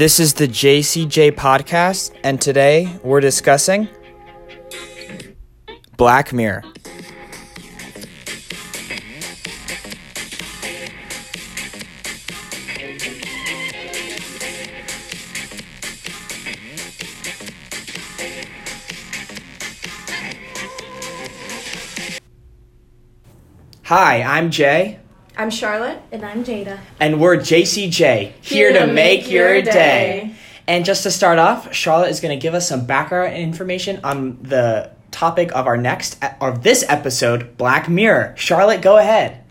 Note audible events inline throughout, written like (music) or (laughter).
This is the JCJ podcast, and today we're discussing Black Mirror. Hi, I'm Jay, I'm Charlotte. And I'm Jada. and we're JCJ, here, to, make, your day. And just to start off, Charlotte is going to give us some background information on the topic of our next, of this episode, Black Mirror. Charlotte, go ahead.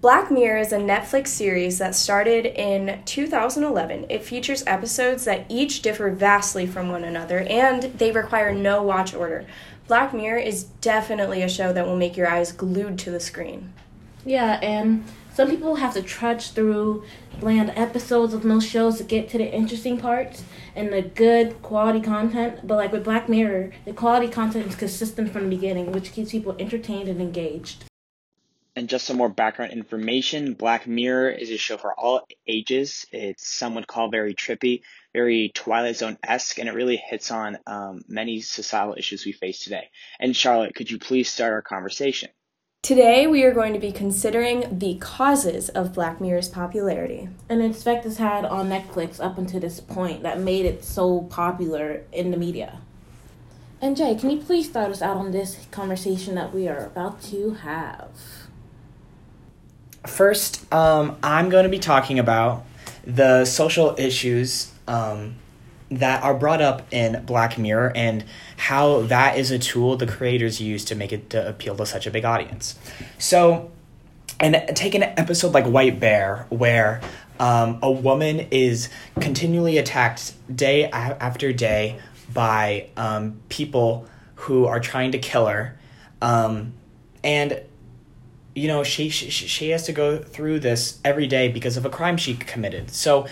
Black Mirror is a Netflix series that started in 2011. It features episodes that each differ vastly from one another and they require no watch order. Black Mirror is definitely a show that will make your eyes glued to the screen. Yeah, and some people have to trudge through bland episodes of most shows to get to the interesting parts and the good quality content. But like with Black Mirror, the quality content is consistent from the beginning, which keeps people entertained and engaged. And just some more background information Black Mirror is a show for all ages. It's some would call very trippy, very Twilight Zone esque, and it really hits on um, many societal issues we face today. And Charlotte, could you please start our conversation? Today, we are going to be considering the causes of Black Mirror's popularity. And the effect it's had on Netflix up until this point that made it so popular in the media. And Jay, can you please start us out on this conversation that we are about to have? First, um, I'm going to be talking about the social issues um, that are brought up in Black Mirror and how that is a tool the creators use to make it to appeal to such a big audience. So, and take an episode like White Bear, where um, a woman is continually attacked day after day by um, people who are trying to kill her. Um, and you know she, she she has to go through this every day because of a crime she committed so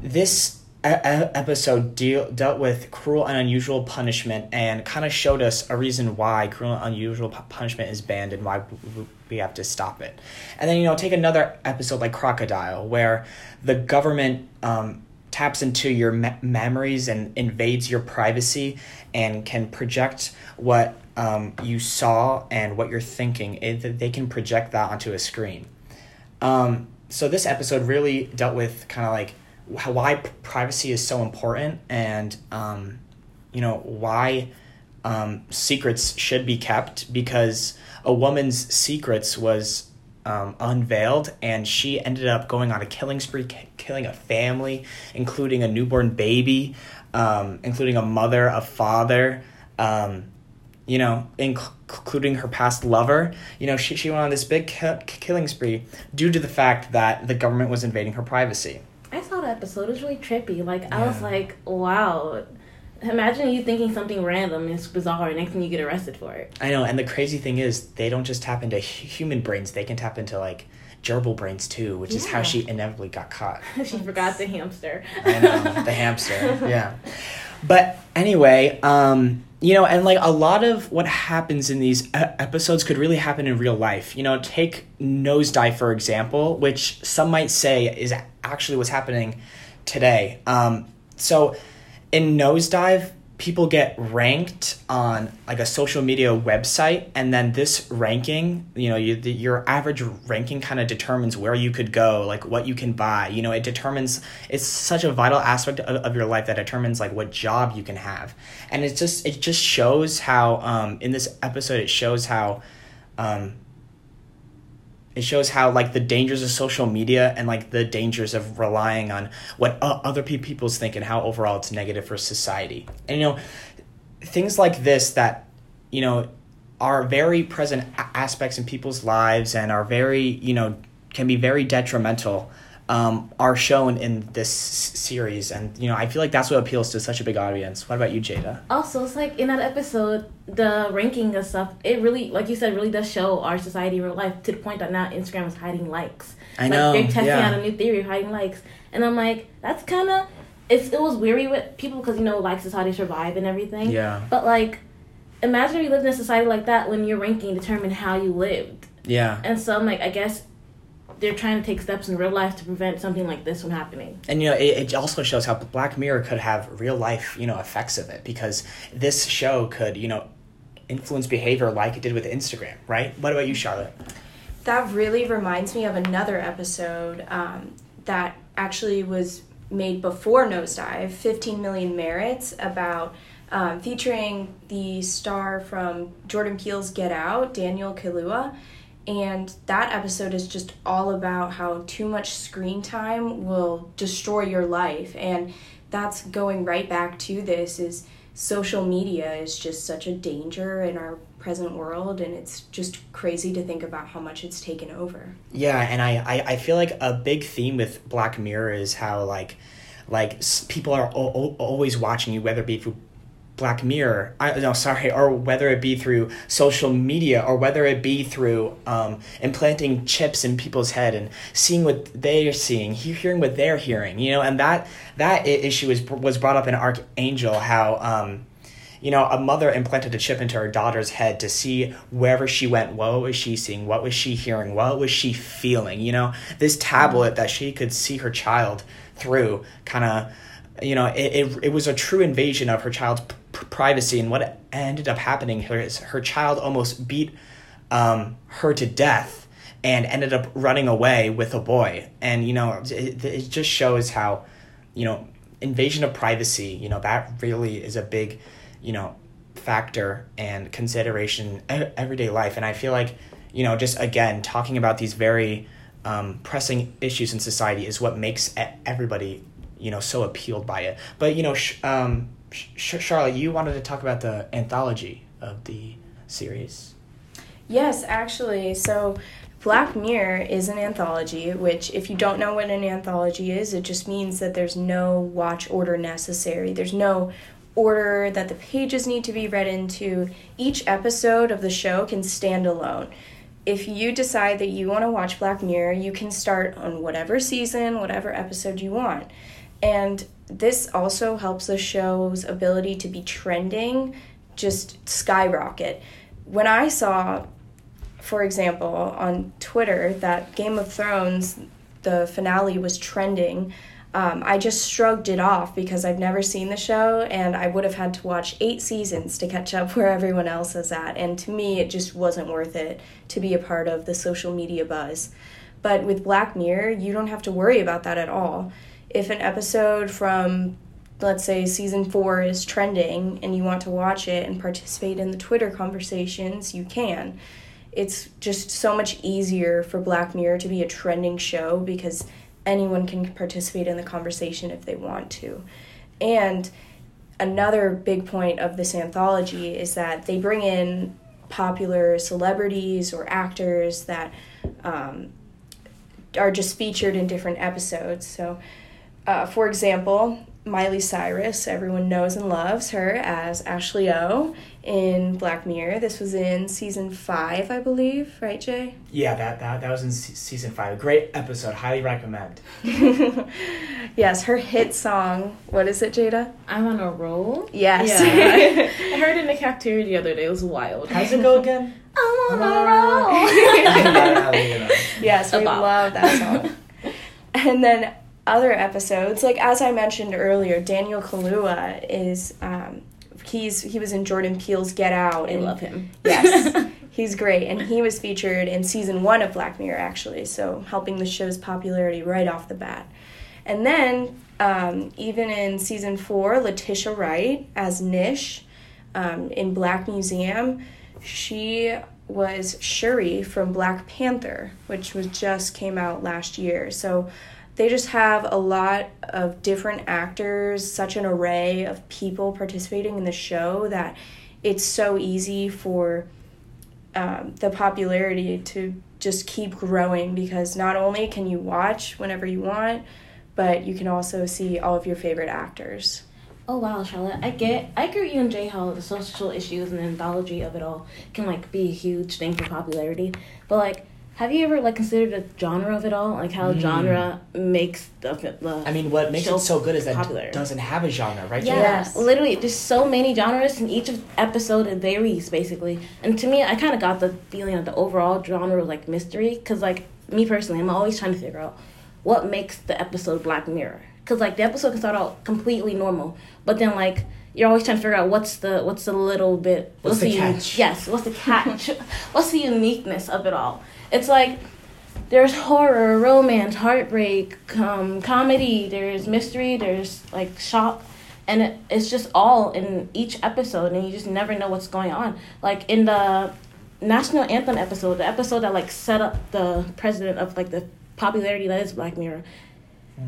this episode deal, dealt with cruel and unusual punishment and kind of showed us a reason why cruel and unusual punishment is banned and why we have to stop it and then you know take another episode like crocodile where the government um, taps into your me- memories and invades your privacy and can project what um, you saw and what you're thinking. It, they can project that onto a screen. Um, so this episode really dealt with kind of like why privacy is so important and um, you know why um, secrets should be kept because a woman's secrets was um, unveiled and she ended up going on a killing spree killing a family including a newborn baby um, including a mother a father um, you know, inc- including her past lover. You know, she, she went on this big ki- killing spree due to the fact that the government was invading her privacy. I saw the episode. Was really trippy. Like I was like, wow. Imagine you thinking something random and it's bizarre, and next thing you get arrested for it. I know, and the crazy thing is, they don't just tap into human brains, they can tap into like gerbil brains too, which is how she inevitably got caught. (laughs) she forgot the hamster. I know, the hamster. Yeah. (laughs) But anyway, um, you know, and like a lot of what happens in these episodes could really happen in real life. You know, take Nosedive for example, which some might say is actually what's happening today. Um, so in Nosedive, people get ranked on like a social media website and then this ranking you know you, the, your average ranking kind of determines where you could go like what you can buy. You know it determines it's such a vital aspect of, of your life that determines like what job you can have. And it just it just shows how um, in this episode it shows how um, it shows how like the dangers of social media and like the dangers of relying on what uh, other pe- people's think and how overall it's negative for society. And you know things like this that you know are very present aspects in people's lives and are very you know can be very detrimental um, are shown in this s- series and you know i feel like that's what appeals to such a big audience what about you jada Also, it's like in that episode, the ranking of stuff, it really, like you said, really does show our society in real life to the point that now Instagram is hiding likes. I like know, They're testing yeah. out a new theory of hiding likes. And I'm like, that's kind of, it's it was weary with people because, you know, likes is how they survive and everything. Yeah. But like, imagine if you lived in a society like that when your ranking determined how you lived. yeah And so I'm like, I guess they're trying to take steps in real life to prevent something like this from happening. And you know, it, it also shows how Black Mirror could have real life, you know, effects of it because this show could, you know, influence behavior like it did with Instagram, right? What about you, Charlotte? That really reminds me of another episode um, that actually was made before Nosedive, 15 Million Merits, about um, featuring the star from Jordan Peele's Get Out, Daniel Kaluuya. And that episode is just all about how too much screen time will destroy your life. And that's going right back to this is social media is just such a danger in our present world and it's just crazy to think about how much it's taken over yeah and i i, I feel like a big theme with black mirror is how like like people are o- always watching you whether it be Black Mirror, I no sorry, or whether it be through social media, or whether it be through um, implanting chips in people's head and seeing what they're seeing, hearing what they're hearing, you know, and that that issue was was brought up in Archangel, how um, you know, a mother implanted a chip into her daughter's head to see wherever she went, what was she seeing, what was she hearing, what was she feeling, you know, this tablet that she could see her child through, kind of you know, it, it, it was a true invasion of her child's privacy. And what ended up happening here is her child almost beat um, her to death and ended up running away with a boy. And, you know, it, it just shows how, you know, invasion of privacy, you know, that really is a big, you know, factor and consideration everyday life. And I feel like, you know, just again, talking about these very um, pressing issues in society is what makes everybody, you know, so appealed by it. But, you know, sh- um, Charlotte, you wanted to talk about the anthology of the series. Yes, actually. So, Black Mirror is an anthology, which, if you don't know what an anthology is, it just means that there's no watch order necessary. There's no order that the pages need to be read into. Each episode of the show can stand alone. If you decide that you want to watch Black Mirror, you can start on whatever season, whatever episode you want. And this also helps the show's ability to be trending just skyrocket. When I saw, for example, on Twitter that Game of Thrones, the finale was trending, um, I just shrugged it off because I've never seen the show and I would have had to watch eight seasons to catch up (laughs) where everyone else is at. And to me, it just wasn't worth it to be a part of the social media buzz. But with Black Mirror, you don't have to worry about that at all if an episode from let's say season four is trending and you want to watch it and participate in the Twitter conversations, you can. It's just so much easier for Black Mirror to be a trending show because anyone can participate in the conversation if they want to. And another big point of this anthology is that they bring in popular celebrities or actors that um, are just featured in different episodes. So uh, for example, Miley Cyrus, everyone knows and loves her as Ashley O in Black Mirror. This was in season five, I believe, right, Jay? Yeah, that that, that was in season five. Great episode, highly recommend. (laughs) yes, her hit song. What is it, Jada? I'm on a roll. Yes. Yeah, (laughs) I, heard it in the cafeteria the other day. It was wild. How's it go again? (laughs) I'm on a roll. yes, we love that song. And then other episodes, like as I mentioned earlier, Daniel Kaluuya is um, he's he was in Jordan Peele's Get Out. I and, love him. Yes, (laughs) he's great, and he was featured in season one of Black Mirror actually, so helping the show's popularity right off the bat. And then um, even in season four, Letitia Wright as Nish um, in Black Museum, she was Shuri from Black Panther, which was just came out last year. So they just have a lot of different actors, such an array of people participating in the show that it's so easy for um, the popularity to just keep growing because not only can you watch whenever you want, but you can also see all of your favorite actors. Oh wow, Charlotte, I get, I agree with you and Jay how the social issues and the anthology of it all can like be a huge thing for popularity, but like have you ever like considered the genre of it all, like how mm. genre makes the, the I mean, what makes it so good is that popular. it doesn't have a genre, right? Yeah, yes. literally, there's so many genres, and each episode it varies basically. And to me, I kind of got the feeling that the overall genre was like mystery, because like me personally, I'm always trying to figure out what makes the episode Black Mirror. Cause like the episode can start out completely normal, but then like you're always trying to figure out what's the what's the little bit What's the uni- catch? yes, what's the catch? (laughs) what's the uniqueness of it all? It's like there's horror, romance, heartbreak, um, comedy, there's mystery, there's like shock, and it, it's just all in each episode, and you just never know what's going on. Like in the national anthem episode, the episode that like set up the president of like the popularity that is Black Mirror,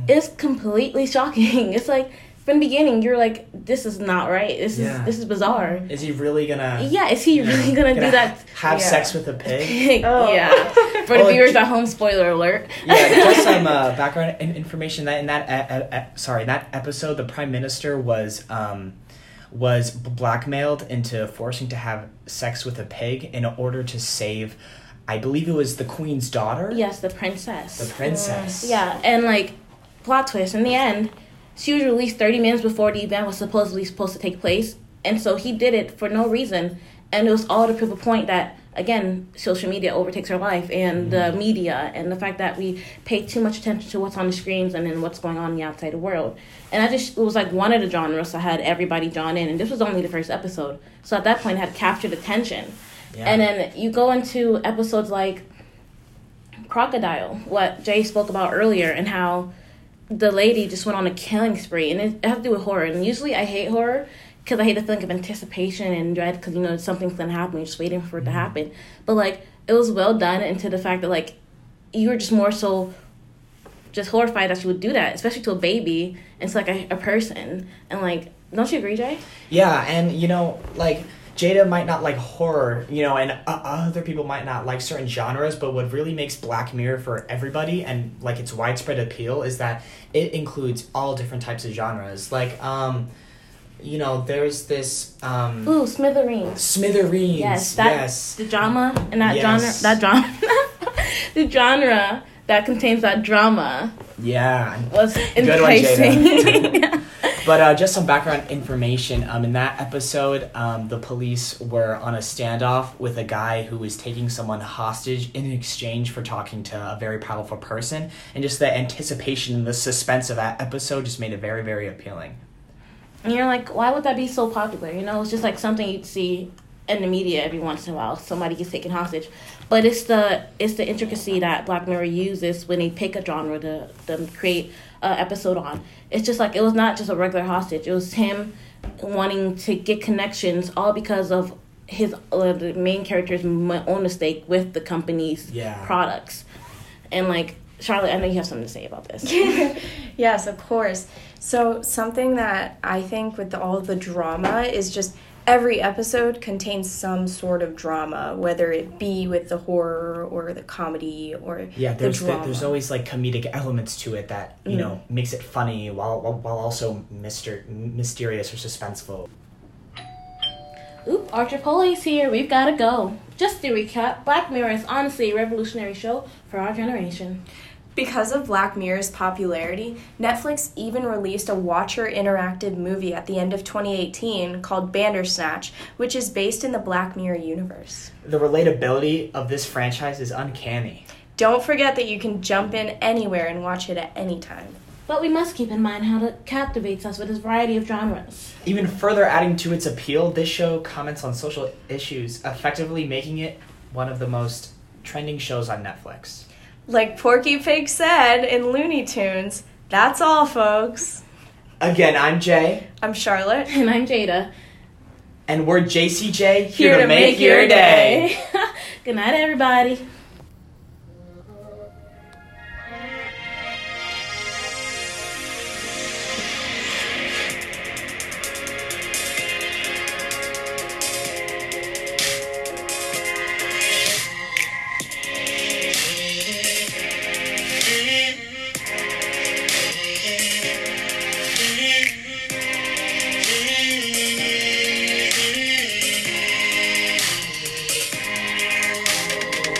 is completely shocking. (laughs) It's like from the beginning, you're like, this is not right. This Yeah. is this is bizarre. Is he really gonna? Yeah, is he really gonna, do that? Have Yeah. sex with a pig? (laughs) Oh. yeah. (laughs) For the Oh, viewers j- at home, spoiler alert. yeah, just (laughs) some uh, background information that in that uh, uh, uh, sorry in that episode, the prime minister was um, was blackmailed into forcing to have sex with a pig in order to save, I believe it was the queen's daughter, Yes, the princess. the princess. Yeah, and like plot twist in the end, she was released 30 minutes before the event was supposedly supposed to take place, and so he did it for no reason, and it was all to prove a point that again, social media overtakes our life and the mm-hmm. media and the fact that we pay too much attention to what's on the screens and then what's going on in the outside world. And I just it was like one of the genres I had everybody drawn in, and this was only the first episode, so at that point it had captured attention. Yeah. And then you go into episodes like Crocodile, what Jay spoke about earlier, and how the lady just went on a killing spree, and it, it has to do with horror. And usually I hate horror because I hate the feeling of anticipation and dread because you know something's gonna happen, you're just waiting for it to mm-hmm. happen. But like it was well done into the fact that like you were just more so just horrified that she would do that, especially to a baby. And it's like a, a person, and like don't you agree, Jay? Yeah, and you know, like Jada might not like horror, you know, and uh, other people might not like certain genres, but what really makes Black Mirror for everybody and like its widespread appeal is that it includes all different types of genres. Like, um, you know, there's this um, Ooh, Smithereens. Smithereens. Yes, that yes. the drama and that Yes. genre, that drama, (laughs) the genre that contains that drama Yeah. was Good one, enticing. (laughs) But uh, just some background information. Um, in that episode, um, the police were on a standoff with a guy who was taking someone hostage in exchange for talking to a very powerful person, and just the anticipation and the suspense of that episode just made it very, very appealing. and you're like, why would that be so popular? You know, it's just like something you'd see in the media every once in a while. Somebody gets taken hostage, but it's the it's the intricacy that Black Mirror uses when they pick a genre to, to create an episode on. It's just like it was not just a regular hostage. It was him wanting to get connections, all because of his uh, the main character's own mistake with the company's Yeah. products. And like Charlotte, I know you have something to say about this. (laughs) yes, of course. So something that I think with the, all the drama is just every episode contains some sort of drama, whether it be with the horror or the comedy or Yeah, there's the, drama. there's always like comedic elements to it that you know mm-hmm. makes it funny while while, while also myster- mysterious or suspenseful. Oop, Archer Poli's here. We've got to go. Just to recap, Black Mirror is honestly a revolutionary show for our generation. Because of Black Mirror's popularity, Netflix even released a Watcher interactive movie at the end of 2018 called Bandersnatch, which is based in the Black Mirror universe. The relatability of this franchise is uncanny. Don't forget that you can jump in anywhere and watch it at any time. But we must keep in mind how it captivates us with its variety of genres. Even further adding to its appeal, this show comments on social issues, effectively making it one of the most trending shows on Netflix. Like Porky Pig said in Looney Tunes, that's all, folks. Again, I'm Jay, I'm Charlotte. And I'm Jada. and we're JCJ here, to, make, your day. (laughs) Good night, everybody.